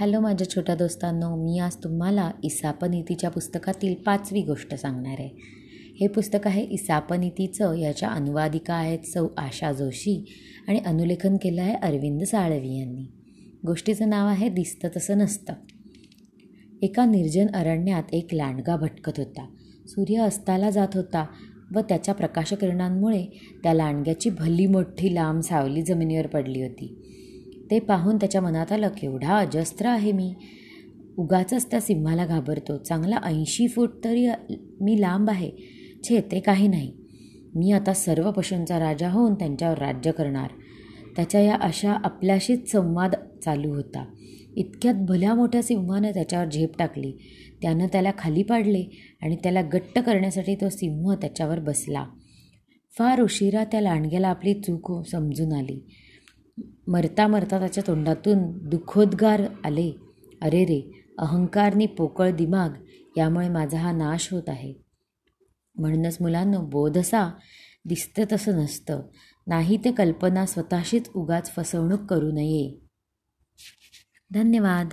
Hello माझ्या छोट्या दोस्तांनो मी आज तुम्हाला इसापनीतीच्या पुस्तकातील पाचवी गोष्ट सांगणार आहे. हे पुस्तक आहे इसापनीतीचं याच्या अनुवादिका आहेत सौ आशा जोशी आणि अनुलेखन केलं आहे अरविंद साळवी यांनी. गोष्टीचं नाव आहे दिसतं तसं नसतं. एका निर्जन अरण्यात एक लांडगा भटकत होता. सूर्य अस्ताला जात होता व त्याच्या प्रकाशकिरणांमुळे त्या लांडग्याची भली मोठी लांब सावली जमिनीवर पडली होती. ते पाहून त्याच्या मनात आलं केवढा अजस्त्र आहे मी. उगाचच त्या सिंहाला घाबरतो. चांगला ऐंशी फूट तरी मी लांब आहे. छे ते काही नाही. मी आता सर्व पशूंचा राजा होऊन त्यांच्यावर राज्य करणार. त्याच्या या अशा आपल्याशीच संवाद चालू होता. इतक्यात भल्या मोठ्या सिंहानं त्याच्यावर झेप टाकली. त्यानं त्याला खाली पाडले आणि त्याला गट्ट करण्यासाठी तो सिंह त्याच्यावर बसला. फार उशिरा त्या लांडग्याला आपली चूक समजून आली. मरता मरता त्याच्या तोंडातून दुःखोद्गार आले. अरे रे अहंकारनी पोकळ दिमाग यामुळे माझा हा नाश होत आहे. म्हणूनच मुलांनो बोधसा दिसतं तसं नसतं. नाही ते कल्पना स्वतःशीच उगाच फसवणूक करू नये. धन्यवाद.